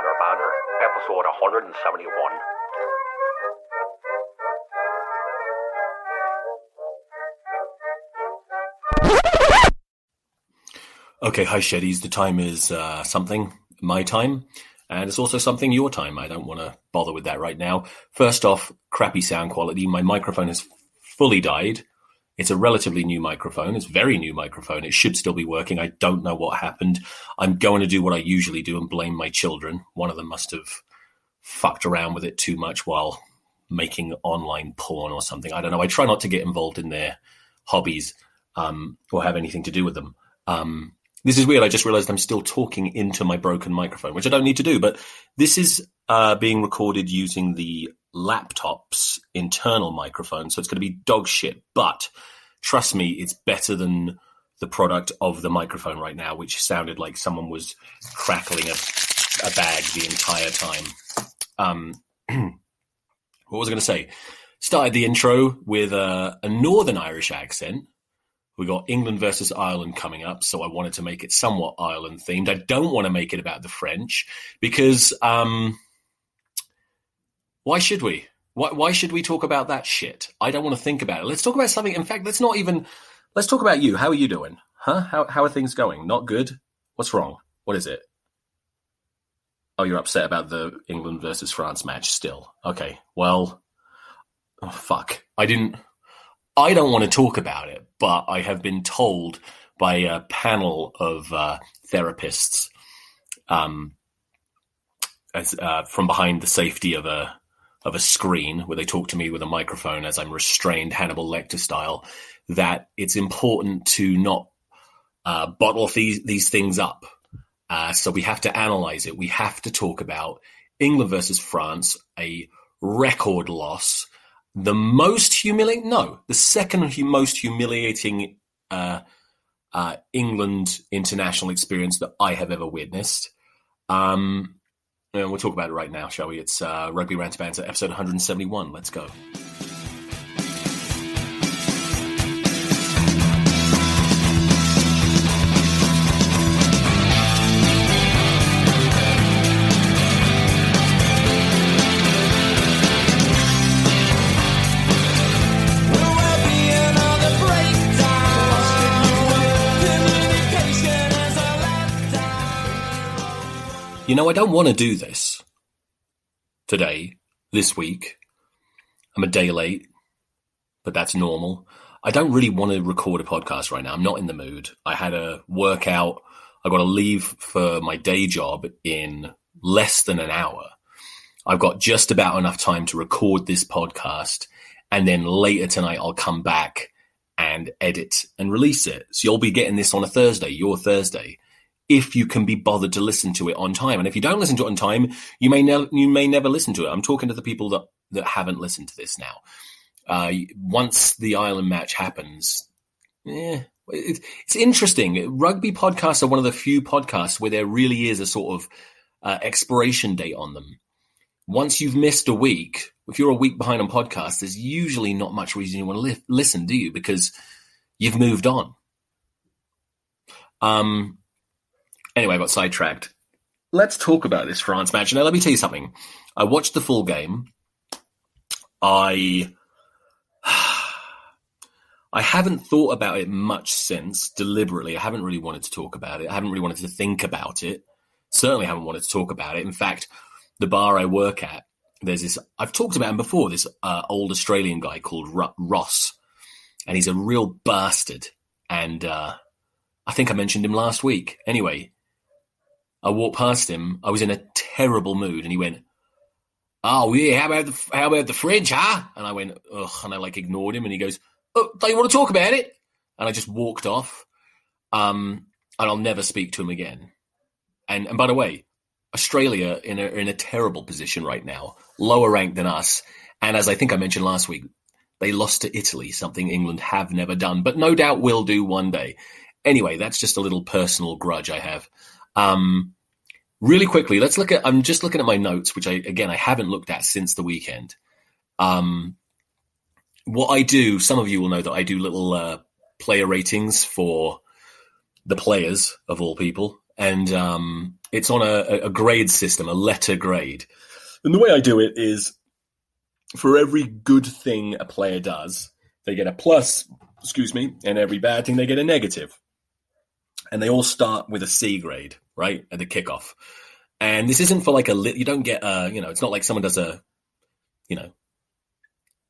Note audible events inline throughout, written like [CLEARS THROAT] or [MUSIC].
Banner, episode 171. Okay, hi Sheddies. The time is uh, something, my time, and it's also something your time. I don't want to bother with that right now. First off, crappy sound quality. My microphone has fully died. It's a relatively new microphone. It's very new microphone. It should still be working. I don't know what happened. I'm going to do what I usually do and blame my children. One of them must have fucked around with it too much while making online porn or something. I don't know. I try not to get involved in their hobbies um, or have anything to do with them. Um, this is weird. I just realized I'm still talking into my broken microphone, which I don't need to do. But this is uh, being recorded using the laptop's internal microphone, so it's going to be dog shit. But trust me, it's better than the product of the microphone right now, which sounded like someone was crackling a, a bag the entire time. Um, [CLEARS THROAT] what was I going to say? Started the intro with a, a Northern Irish accent we got England versus Ireland coming up, so I wanted to make it somewhat Ireland themed. I don't want to make it about the French because um, why should we? Why, why should we talk about that shit? I don't want to think about it. Let's talk about something. In fact, let's not even. Let's talk about you. How are you doing? Huh? How how are things going? Not good. What's wrong? What is it? Oh, you're upset about the England versus France match still. Okay. Well, oh, fuck. I didn't. I don't want to talk about it, but I have been told by a panel of uh, therapists um, as, uh, from behind the safety of a of a screen where they talk to me with a microphone as I'm restrained Hannibal Lecter style that it's important to not uh, bottle these these things up. Uh, so we have to analyze it. We have to talk about England versus France, a record loss the most humiliating, no, the second most humiliating uh, uh, England international experience that I have ever witnessed. Um, and we'll talk about it right now, shall we? It's uh, Rugby Rant Banter, episode 171. Let's go. You know, I don't want to do this today, this week. I'm a day late, but that's normal. I don't really want to record a podcast right now. I'm not in the mood. I had a workout. I got to leave for my day job in less than an hour. I've got just about enough time to record this podcast. And then later tonight, I'll come back and edit and release it. So you'll be getting this on a Thursday, your Thursday if you can be bothered to listen to it on time. And if you don't listen to it on time, you may never you may never listen to it. I'm talking to the people that that haven't listened to this now. Uh, once the Ireland match happens, yeah, it, it's interesting. Rugby podcasts are one of the few podcasts where there really is a sort of uh, expiration date on them. Once you've missed a week, if you're a week behind on podcasts, there's usually not much reason you want to li- listen, do you? Because you've moved on. Um, Anyway, I got sidetracked. Let's talk about this France match. Now, let me tell you something. I watched the full game. I [SIGHS] I haven't thought about it much since deliberately. I haven't really wanted to talk about it. I haven't really wanted to think about it. Certainly haven't wanted to talk about it. In fact, the bar I work at, there's this, I've talked about him before, this uh, old Australian guy called Ross. And he's a real bastard. And uh, I think I mentioned him last week. Anyway, I walked past him. I was in a terrible mood, and he went, "Oh yeah, how about the how about the French, huh?" And I went, "Ugh," and I like ignored him, and he goes, "Oh, do you want to talk about it?" And I just walked off. Um, and I'll never speak to him again. And and by the way, Australia in a in a terrible position right now, lower ranked than us. And as I think I mentioned last week, they lost to Italy, something England have never done, but no doubt will do one day. Anyway, that's just a little personal grudge I have. Um, really quickly, let's look at. I'm just looking at my notes, which I again I haven't looked at since the weekend. Um, what I do, some of you will know that I do little uh, player ratings for the players of all people, and um, It's on a, a grade system, a letter grade. And the way I do it is for every good thing a player does, they get a plus, excuse me, and every bad thing they get a negative. And they all start with a C grade, right? At the kickoff. And this isn't for like a you don't get a, you know, it's not like someone does a, you know,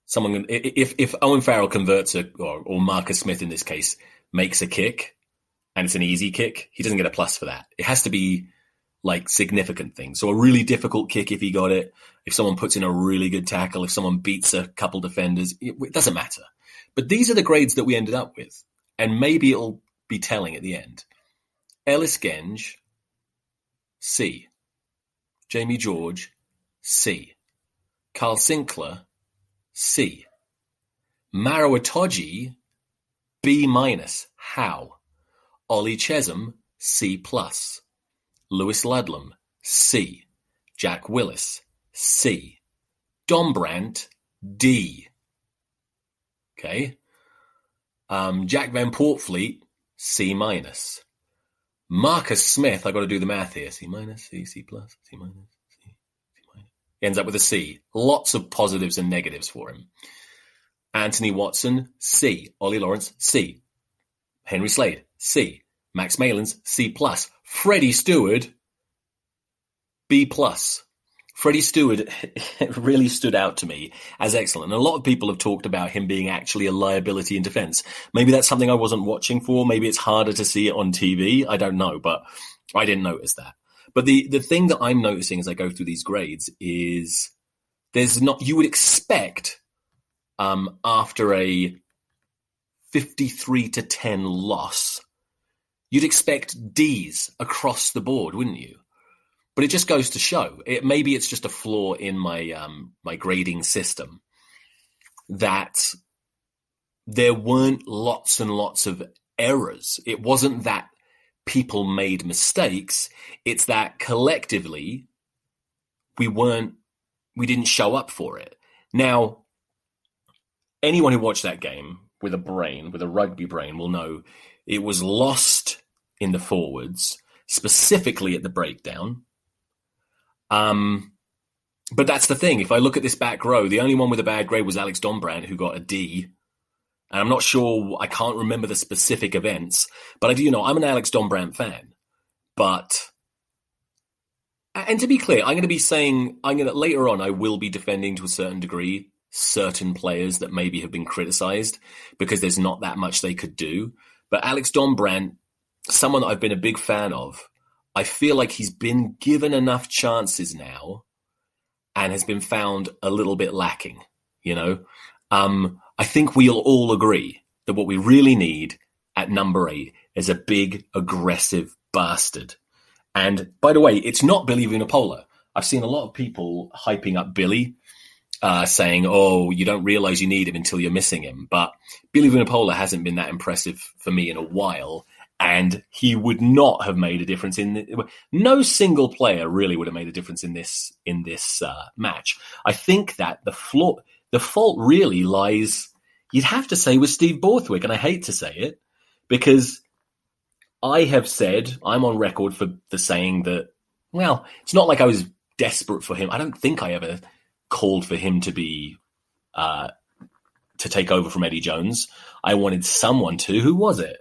someone, if, if Owen Farrell converts a, or, or Marcus Smith in this case, makes a kick and it's an easy kick, he doesn't get a plus for that. It has to be like significant things. So a really difficult kick if he got it, if someone puts in a really good tackle, if someone beats a couple defenders, it, it doesn't matter. But these are the grades that we ended up with. And maybe it'll be telling at the end. Ellis Genge, C. Jamie George, C. Kyle Sinckler, C. Maro B minus. How? Ollie Chessum, C plus. Lewis Ludlam, C. Jack Willis, C. Dombrandt, D. Okay. Um, Jack van Poortvliet, C minus. Marcus Smith, I've got to do the math here. C minus, C, C plus, C minus, C, C minus. He ends up with a C. Lots of positives and negatives for him. Anthony Watson, C. Ollie Lawrence, C. Henry Slade, C. Max Malins, C plus. Freddie Steward, B plus. Freddie Steward [LAUGHS] really stood out to me as excellent. And a lot of people have talked about him being actually a liability in defense. Maybe that's something I wasn't watching for. Maybe it's harder to see it on TV. I don't know, but I didn't notice that. But the, the thing that I'm noticing as I go through these grades is there's not, you would expect, um, after a 53 to 10 loss, you'd expect D's across the board, wouldn't you? But it just goes to show it maybe it's just a flaw in my um, my grading system that there weren't lots and lots of errors. It wasn't that people made mistakes. It's that collectively we weren't we didn't show up for it. Now anyone who watched that game with a brain with a rugby brain will know it was lost in the forwards specifically at the breakdown um, but that's the thing. If I look at this back row, the only one with a bad grade was Alex Dombrandt, who got a D. And I'm not sure, I can't remember the specific events, but I do know I'm an Alex Dombrandt fan. But, and to be clear, I'm going to be saying, I'm going to, later on, I will be defending to a certain degree certain players that maybe have been criticized because there's not that much they could do. But Alex Dombrandt, someone that I've been a big fan of, I feel like he's been given enough chances now and has been found a little bit lacking, you know? Um, I think we'll all agree that what we really need at number eight is a big, aggressive bastard. And by the way, it's not Billy Vunipola. I've seen a lot of people hyping up Billy, uh, saying, "Oh, you don't realize you need him until you're missing him." But Billy Vunipola hasn't been that impressive for me in a while, and he would not have made a difference in the, no single player really would have made a difference in this in this uh, match. I think that the flaw, the fault really lies. You'd have to say with Steve Borthwick, and I hate to say it because I have said I'm on record for the saying that. Well, it's not like I was desperate for him. I don't think I ever called for him to be uh, to take over from Eddie Jones. I wanted someone to. Who was it?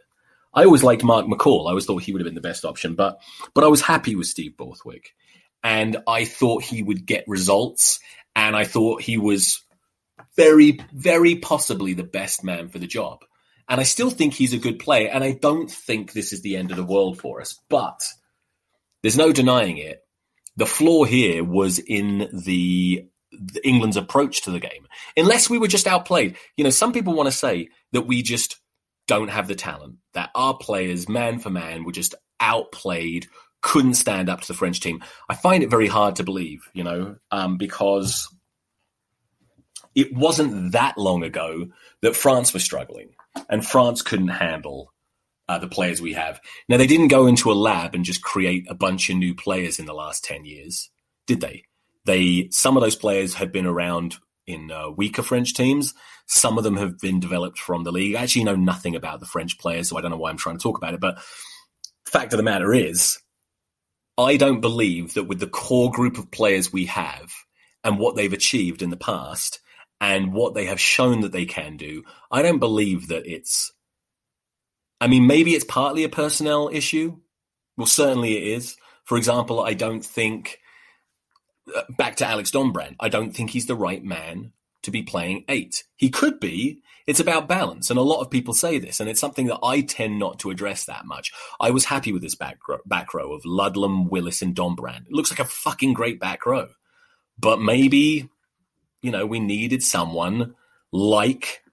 I always liked Mark McCall. I always thought he would have been the best option, but but I was happy with Steve Borthwick, and I thought he would get results, and I thought he was very, very possibly the best man for the job. And I still think he's a good player, and I don't think this is the end of the world for us. But there's no denying it. The flaw here was in the England's approach to the game. Unless we were just outplayed. You know, some people want to say that we just don't have the talent, that our players, man for man, were just outplayed, couldn't stand up to the French team. I find it very hard to believe, you know, um, because it wasn't that long ago that France was struggling and France couldn't handle uh, the players we have. Now, they didn't go into a lab and just create a bunch of new players in the last 10 years, did they? They some of those players had been around in uh, weaker French teams. Some of them have been developed from the league. I actually know nothing about the French players, so I don't know why I'm trying to talk about it. But the fact of the matter is, I don't believe that with the core group of players we have and what they've achieved in the past and what they have shown that they can do, I don't believe that it's. I mean, maybe it's partly a personnel issue. Well, certainly it is. For example, I don't think. Back to Alex Dombrandt, I don't think he's the right man to be playing eight. He could be. It's about balance. And a lot of people say this, and it's something that I tend not to address that much. I was happy with this back row, back row of Ludlam, Willis, and Dombrandt. It looks like a fucking great back row. But maybe, you know, we needed someone like.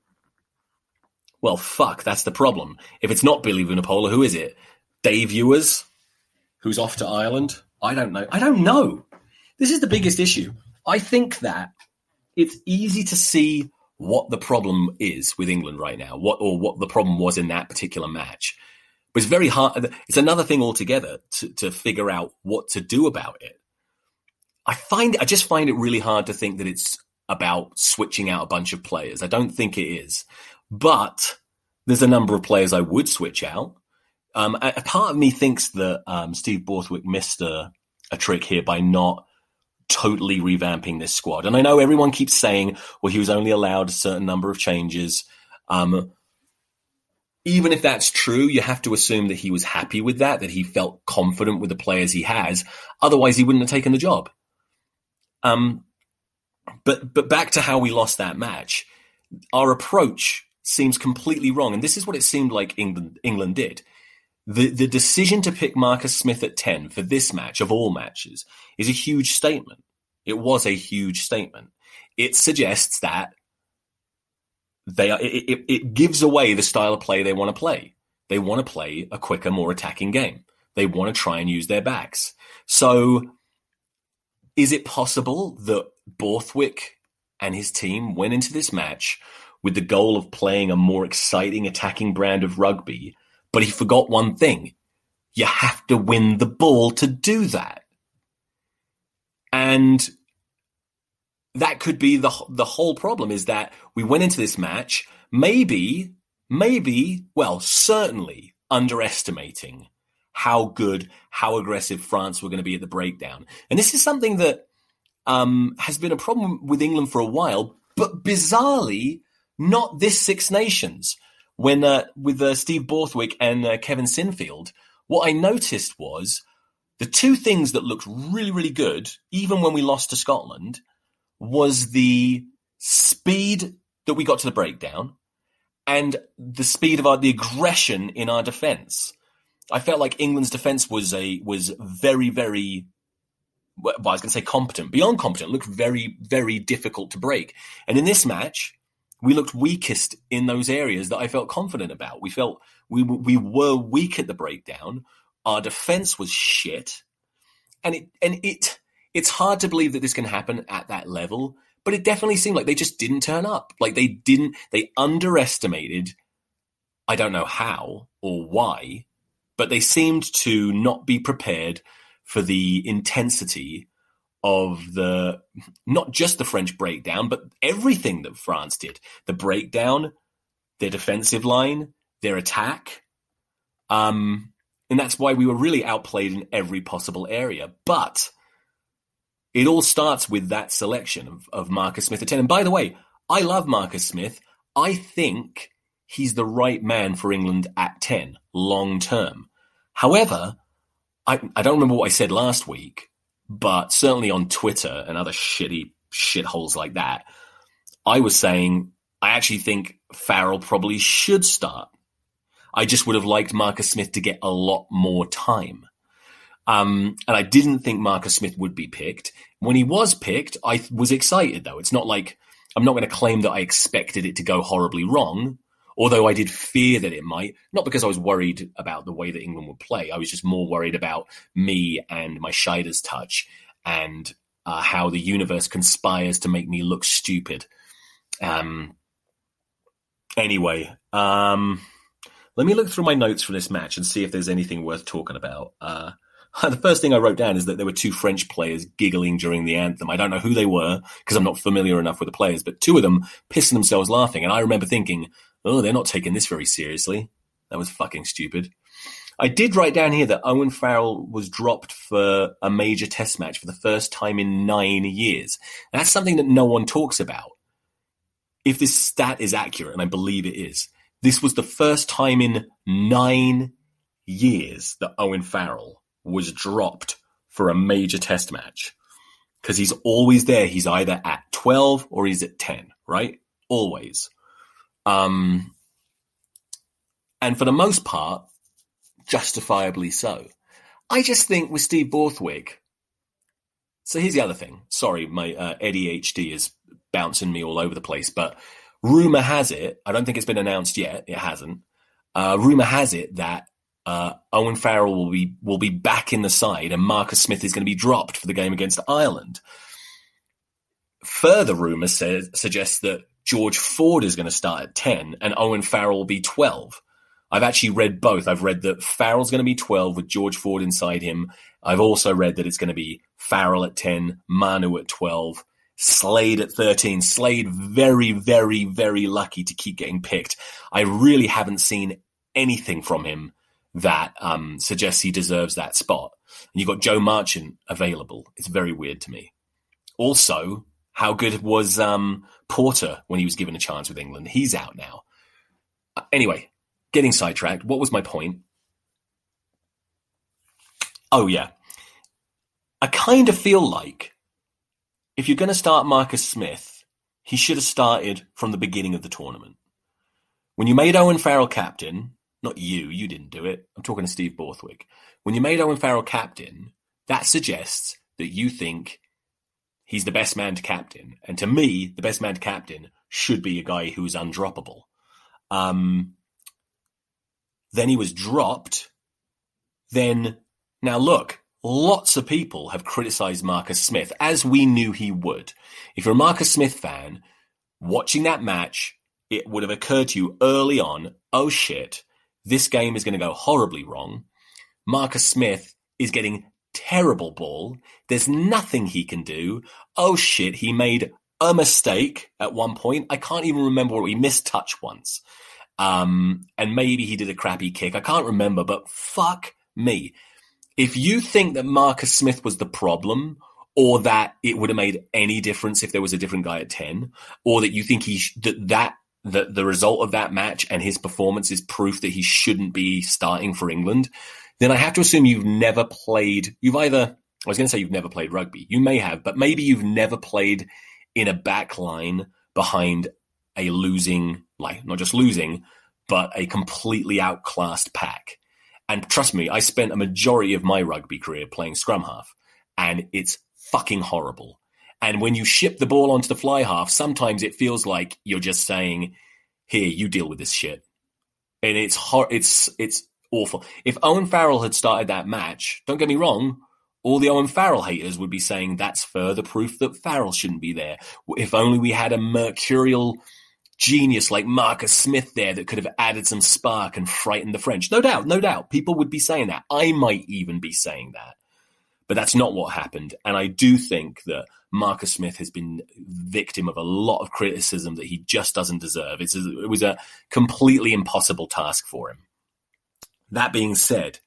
Well, fuck, that's the problem. If it's not Billy Vunipola, who is it? Dave Ewers, who's off to Ireland? I don't know. I don't know. This is the biggest issue. I think that it's easy to see what the problem is with England right now, what or what the problem was in that particular match. But it's very hard. It's another thing altogether to, to figure out what to do about it. I find I just find it really hard to think that it's about switching out a bunch of players. I don't think it is, but there's a number of players I would switch out. Um, a, a, part of me thinks that um, Steve Borthwick missed a, a trick here by not totally revamping this squad. And I know everyone keeps saying, well, he was only allowed a certain number of changes. Um, even if that's true, you have to assume that he was happy with that, that he felt confident with the players he has. Otherwise, he wouldn't have taken the job. Um, but but back to how we lost that match, our approach seems completely wrong, and this is what it seemed like England England did. The, the decision to pick Marcus Smith at 10 for this match, of all matches, is a huge statement. It was a huge statement. It suggests that they are, it, it, it gives away the style of play they want to play. They want to play a quicker, more attacking game. They want to try and use their backs. So, is it possible that Borthwick and his team went into this match with the goal of playing a more exciting attacking brand of rugby but he forgot one thing. You have to win the ball to do that. And that could be the the whole problem is that we went into this match maybe maybe well certainly underestimating how good how aggressive France were going to be at the breakdown and this is something that um, has been a problem with England for a while but bizarrely not this Six Nations when uh, with uh, Steve Borthwick and uh, Kevin Sinfield, what I noticed was the two things that looked really, really good, even when we lost to Scotland, was the speed that we got to the breakdown and the speed of our the aggression in our defence. I felt like England's defence was a was very, very well, I was going to say competent, beyond competent, looked very, very difficult to break. And in this match, we looked weakest in those areas that I felt confident about. We felt we we were weak at the breakdown. Our defense was shit, and it and it it's hard to believe that this can happen at that level. But it definitely seemed like they just didn't turn up. Like they didn't. They underestimated. I don't know how or why, but they seemed to not be prepared for the intensity of the not just the French breakdown, but everything that France did. The breakdown, their defensive line, their attack. Um, and that's why we were really outplayed in every possible area. But it all starts with that selection of, of Marcus Smith at 10. And by the way, I love Marcus Smith. I think he's the right man for England at 10 long term. However, I, I don't remember what I said last week, but certainly on Twitter and other shitty shitholes like that, I was saying I actually think Farrell probably should start. I just would have liked Marcus Smith to get a lot more time. Um, and I didn't think Marcus Smith would be picked. When he was picked, I was excited though. It's not like I'm not going to claim that I expected it to go horribly wrong although I did fear that it might, not because I was worried about the way that England would play. I was just more worried about me and my Shiders touch and uh, how the universe conspires to make me look stupid. Um, anyway, um, let me look through my notes from this match and see if there's anything worth talking about. Uh, [LAUGHS] the first thing I wrote down is that there were two French players giggling during the anthem. I don't know who they were because I'm not familiar enough with the players, but two of them pissing themselves laughing. And I remember thinking, oh, they're not taking this very seriously. That was fucking stupid. I did write down here that Owen Farrell was dropped for a major test match for the first time in nine years. And that's something that no one talks about. If this stat is accurate, and I believe it is, this was the first time in nine years that Owen Farrell was dropped for a major test match. Because he's always there. He's either at 12 or he's at 10, right? Always. Um, and for the most part, justifiably so. I just think with Steve Borthwick. So here's the other thing. Sorry, my uh, ADHD is bouncing me all over the place, but rumor has it. I don't think it's been announced yet. It hasn't. Uh, rumor has it that uh, Owen Farrell will be will be back in the side, and Marcus Smith is going to be dropped for the game against Ireland. Further rumours suggest that George Ford is going to start at ten, and Owen Farrell will be twelve. I've actually read both. I've read that Farrell's going to be twelve with George Ford inside him. I've also read that it's going to be Farrell at ten, Manu at twelve, Slade at 13. Slade very, very, very lucky to keep getting picked. I really haven't seen anything from him that um, suggests he deserves that spot. And you've got Joe Marchant available. It's very weird to me. Also, how good was um, Porter when he was given a chance with England? He's out now. Uh, anyway, getting sidetracked. What was my point? Oh, yeah. I kind of feel like if you're going to start Marcus Smith, he should have started from the beginning of the tournament. When you made Owen Farrell captain, not you, you didn't do it. I'm talking to Steve Borthwick. When you made Owen Farrell captain, that suggests that you think he's the best man to captain. And to me, the best man to captain should be a guy who is undroppable. Um, then he was dropped. Then, now look, lots of people have criticized Marcus Smith, as we knew he would. If you're a Marcus Smith fan, watching that match, it would have occurred to you early on, oh shit, this game is going to go horribly wrong. Marcus Smith is getting terrible ball. There's nothing he can do. Oh shit, he made a mistake at one point. I can't even remember what he missed touch once. Um, and maybe he did a crappy kick. I can't remember, but fuck me. If you think that Marcus Smith was the problem, or that it would have made any difference if there was a different guy at 10, or that you think he sh- that that the, the result of that match and his performance is proof that he shouldn't be starting for England, then I have to assume you've never played, you've either, I was going to say you've never played rugby. You may have, but maybe you've never played in a back line behind a losing, like not just losing, but a completely outclassed pack. And trust me, I spent a majority of my rugby career playing scrum half, and it's fucking horrible. And when you ship the ball onto the fly half, sometimes it feels like you're just saying, "Here, you deal with this shit," and it's hor- it's it's awful. If Owen Farrell had started that match, don't get me wrong, all the Owen Farrell haters would be saying that's further proof that Farrell shouldn't be there. If only we had a mercurial genius like Marcus Smith there that could have added some spark and frightened the French. No doubt, no doubt. People would be saying that. I might even be saying that. But that's not what happened. And I do think that Marcus Smith has been victim of a lot of criticism that he just doesn't deserve. It's it was a completely impossible task for him. That being said,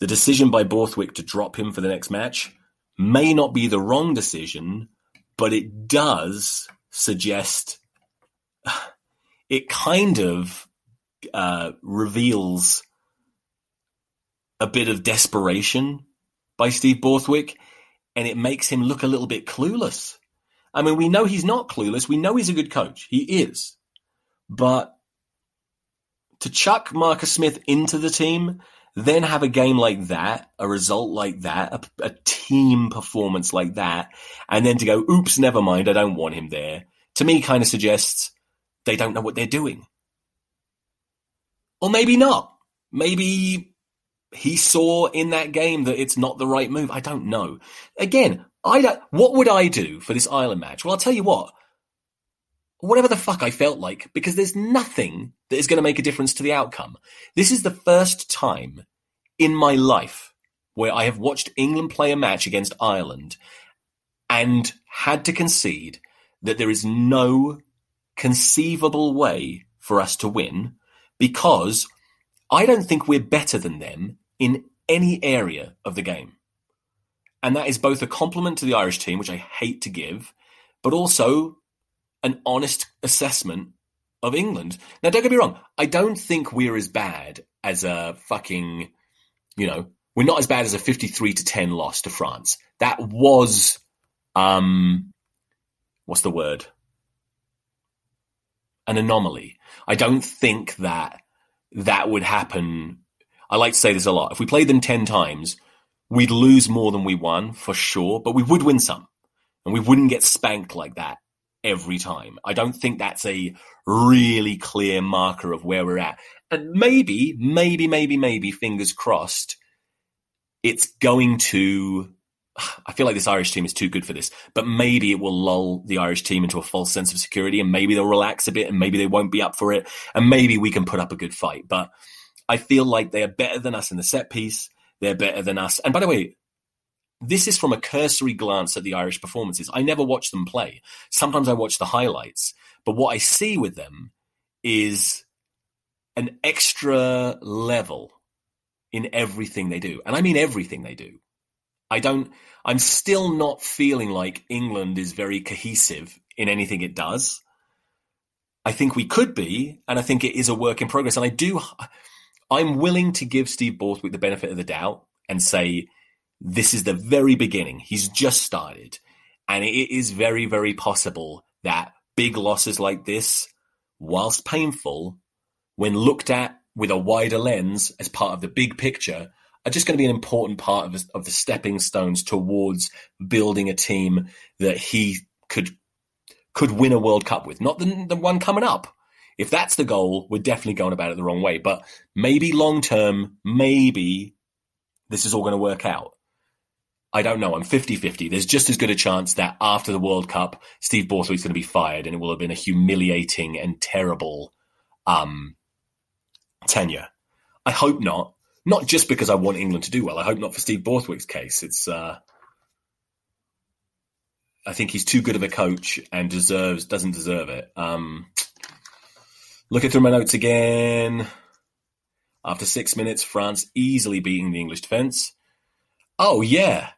the decision by Borthwick to drop him for the next match may not be the wrong decision, but it does suggest [SIGHS] it kind of uh, reveals a bit of desperation by Steve Borthwick, and it makes him look a little bit clueless. I mean, we know he's not clueless. We know he's a good coach. He is. But to chuck Marcus Smith into the team, then have a game like that, a result like that, a, a, team performance like that, and then to go, oops, never mind, I don't want him there, to me kind of suggests they don't know what they're doing. Or maybe not. Maybe he saw in that game that it's not the right move. I don't know. Again, I don't, what would I do for this Ireland match? Well, I'll tell you what. Whatever the fuck I felt like, because there's nothing that is going to make a difference to the outcome. This is the first time in my life where I have watched England play a match against Ireland and had to concede that there is no conceivable way for us to win because I don't think we're better than them in any area of the game. And that is both a compliment to the Irish team, which I hate to give, but also an honest assessment of England. Now, don't get me wrong. I don't think we're as bad as a fucking, you know, we're not as bad as a 53 to 10 loss to France. That was, um, what's the word? An anomaly. I don't think that that would happen. I like to say this a lot. If we played them 10 times, we'd lose more than we won for sure, but we would win some. And we wouldn't get spanked like that every time. I don't think that's a really clear marker of where we're at. And maybe, maybe, maybe, maybe, fingers crossed, it's going to. I feel like this Irish team is too good for this, but maybe it will lull the Irish team into a false sense of security and maybe they'll relax a bit and maybe they won't be up for it and maybe we can put up a good fight. But I feel like they are better than us in the set piece. They're better than us. And by the way, this is from a cursory glance at the Irish performances. I never watch them play. Sometimes I watch the highlights, but what I see with them is an extra level in everything they do. And I mean everything they do. I don't, I'm still not feeling like England is very cohesive in anything it does. I think we could be, and I think it is a work in progress. And I do, I'm willing to give Steve Borthwick the benefit of the doubt and say, this is the very beginning. He's just started. And it is very, very possible that big losses like this, whilst painful, when looked at with a wider lens as part of the big picture, are just going to be an important part of, of the stepping stones towards building a team that he could could win a World Cup with, not the, the one coming up. If that's the goal, we're definitely going about it the wrong way. But maybe long term, maybe this is all going to work out. I don't know. I'm 50 50. There's just as good a chance that after the World Cup, Steve Borthwick's going to be fired and it will have been a humiliating and terrible um, tenure. I hope not. Not just because I want England to do well. I hope not for Steve Borthwick's case. It's. Uh, I think he's too good of a coach and deserves doesn't deserve it. Um, looking through my notes again. After six minutes, France easily beating the English defence. Oh yeah,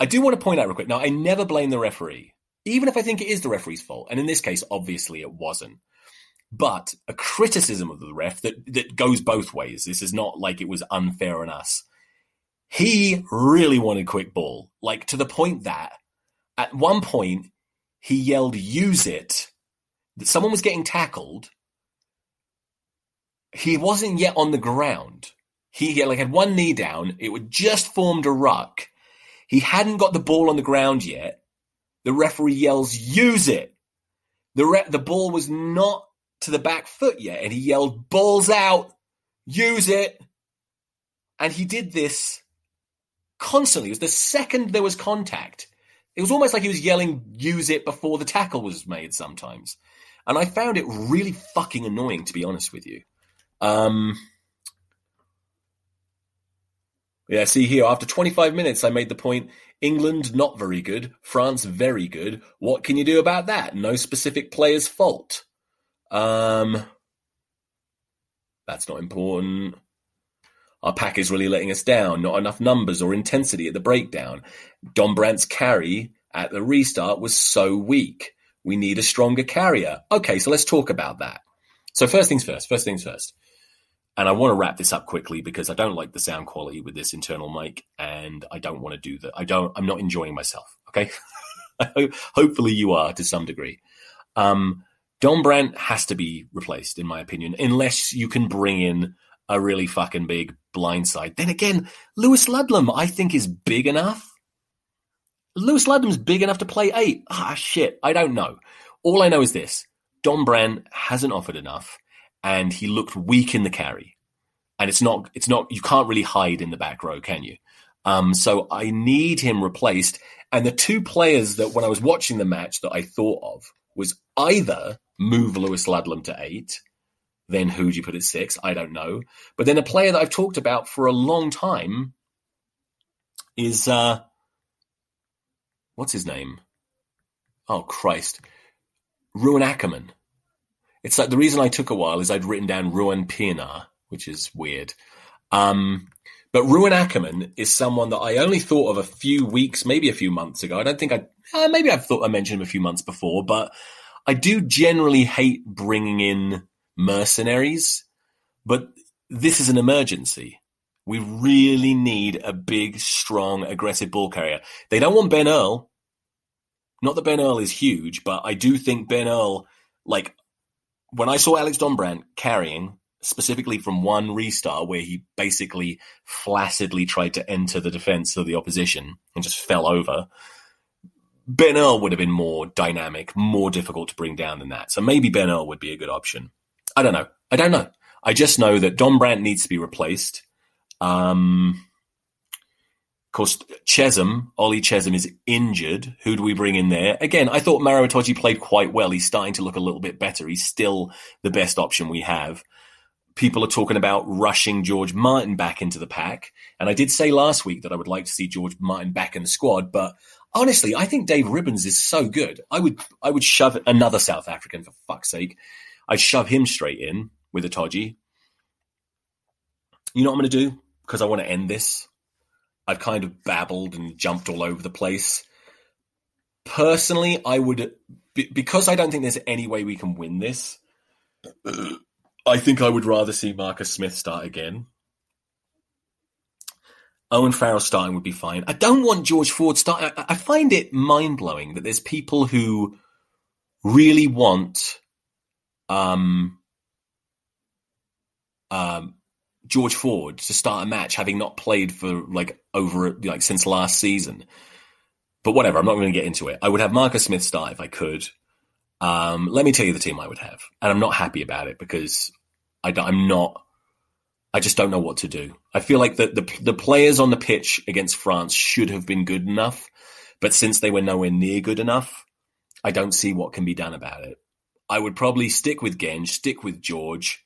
I do want to point out real quick. Now, I never blame the referee, even if I think it is the referee's fault. And in this case, obviously, it wasn't. But a criticism of the ref that, that goes both ways. This is not like it was unfair on us. He really wanted quick ball, like to the point that at one point he yelled, use it. That someone was getting tackled. He wasn't yet on the ground. He like had one knee down. It would just formed a ruck he hadn't got the ball on the ground yet. The referee yells, use it. The, re- the ball was not to the back foot yet, and he yelled, balls out, use it. And he did this constantly. It was the second there was contact. It was almost like he was yelling, use it before the tackle was made sometimes. And I found it really fucking annoying, to be honest with you. Um, yeah, see here, after 25 minutes, I made the point England not very good, France very good. What can you do about that? No specific player's fault. Um, that's not important. Our pack is really letting us down. Not enough numbers or intensity at the breakdown. Dombrandt's carry at the restart was so weak. We need a stronger carrier. Okay, so let's talk about that. So first things first. First things first. And I want to wrap this up quickly because I don't like the sound quality with this internal mic, and I don't want to do that. I don't. I'm not enjoying myself. Okay. [LAUGHS] Hopefully, you are to some degree. Um, Dombrandt has to be replaced, in my opinion, unless you can bring in a really fucking big blindside. Then again, Lewis Ludlam, I think, is big enough. Lewis Ludlam's big enough to play eight. Ah, shit. I don't know. All I know is this Dombrandt hasn't offered enough and he looked weak in the carry. And it's not, it's not, you can't really hide in the back row, can you? Um, so I need him replaced. And the two players that when I was watching the match that I thought of was either move Lewis Ludlam to eight, then who do you put at six? I don't know. But then a player that I've talked about for a long time is uh what's his name? Oh Christ. Ruan Ackermann. It's like the reason I took a while is I'd written down Ruan Pienaar, which is weird. Um, but Ruan Ackermann is someone that I only thought of a few weeks, maybe a few months ago. I don't think I, uh, maybe I've thought I mentioned him a few months before, but I do generally hate bringing in mercenaries. But this is an emergency. We really need a big, strong, aggressive ball carrier. They don't want Ben Earl. Not that Ben Earl is huge, but I do think Ben Earl, like when I saw Alex Dombrandt carrying, specifically from one restart where he basically flaccidly tried to enter the defense of the opposition and just fell over. Ben Earl would have been more dynamic, more difficult to bring down than that. So maybe Ben Earl would be a good option. I don't know. I don't know. I just know that Dombrandt needs to be replaced. Um, course, Chessum, Ollie Chessum is injured. Who do we bring in there? Again, I thought Maro Itoje played quite well. He's starting to look a little bit better. He's still the best option we have people are talking about rushing George Martin back into the pack. And I did say last week that I would like to see George Martin back in the squad, but honestly, I think Dave Ribbans is so good. I would I would shove another South African for fuck's sake. I'd shove him straight in with Itoje. You know what I'm going to do? Because I want to end this. I've kind of babbled and jumped all over the place. Personally, I would, because I don't think there's any way we can win this, I think I would rather see Marcus Smith start again. Owen Farrell starting would be fine. I don't want George Ford starting. I, find it mind blowing that there's people who really want um, um, George Ford to start a match, having not played for like over like since last season. But whatever, I'm not going to get into it. I would have Marcus Smith start if I could. Um, let me tell you the team I would have, and I'm not happy about it because I, am not. I just don't know what to do. I feel like the, the the players on the pitch against France should have been good enough, but since they were nowhere near good enough, I don't see what can be done about it. I would probably stick with Genge, stick with George,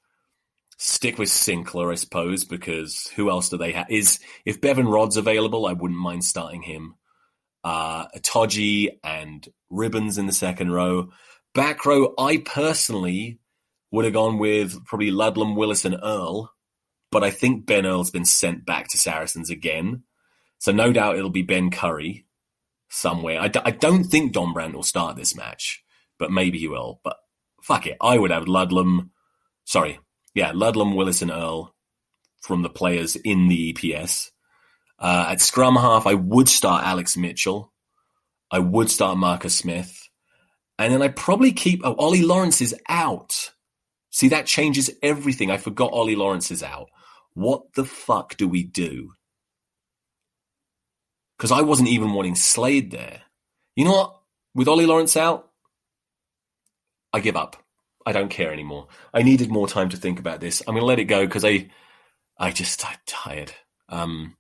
stick with Sinckler, I suppose, because who else do they have? Is if Bevan Rodd's available, I wouldn't mind starting him. Uh, Itoje and Ribbans in the second row. Back row, I personally would have gone with probably Ludlam, Willis, and Earl, but I think Ben Earl's been sent back to Saracens again. So no doubt it'll be Ben Curry somewhere. I d- I don't think Dombrandt will start this match, but maybe he will. But fuck it. I would have Ludlam, sorry, yeah, Ludlam, Willis, and Earl from the players in the EPS. Uh, at scrum half, I would start Alex Mitchell. I would start Marcus Smith. And then I probably keep. Oh, Ollie Lawrence is out. See, that changes everything. I forgot Ollie Lawrence is out. What the fuck do we do? Because I wasn't even wanting Slade there. You know what? With Ollie Lawrence out, I give up. I don't care anymore. I needed more time to think about this. I'm going to let it go because I, I just I'm tired. Um,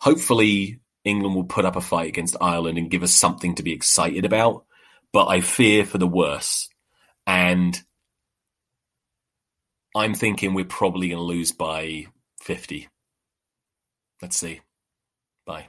hopefully, England will put up a fight against Ireland and give us something to be excited about but I fear for the worse, And I'm thinking we're probably going to lose by 50. Let's see. Bye.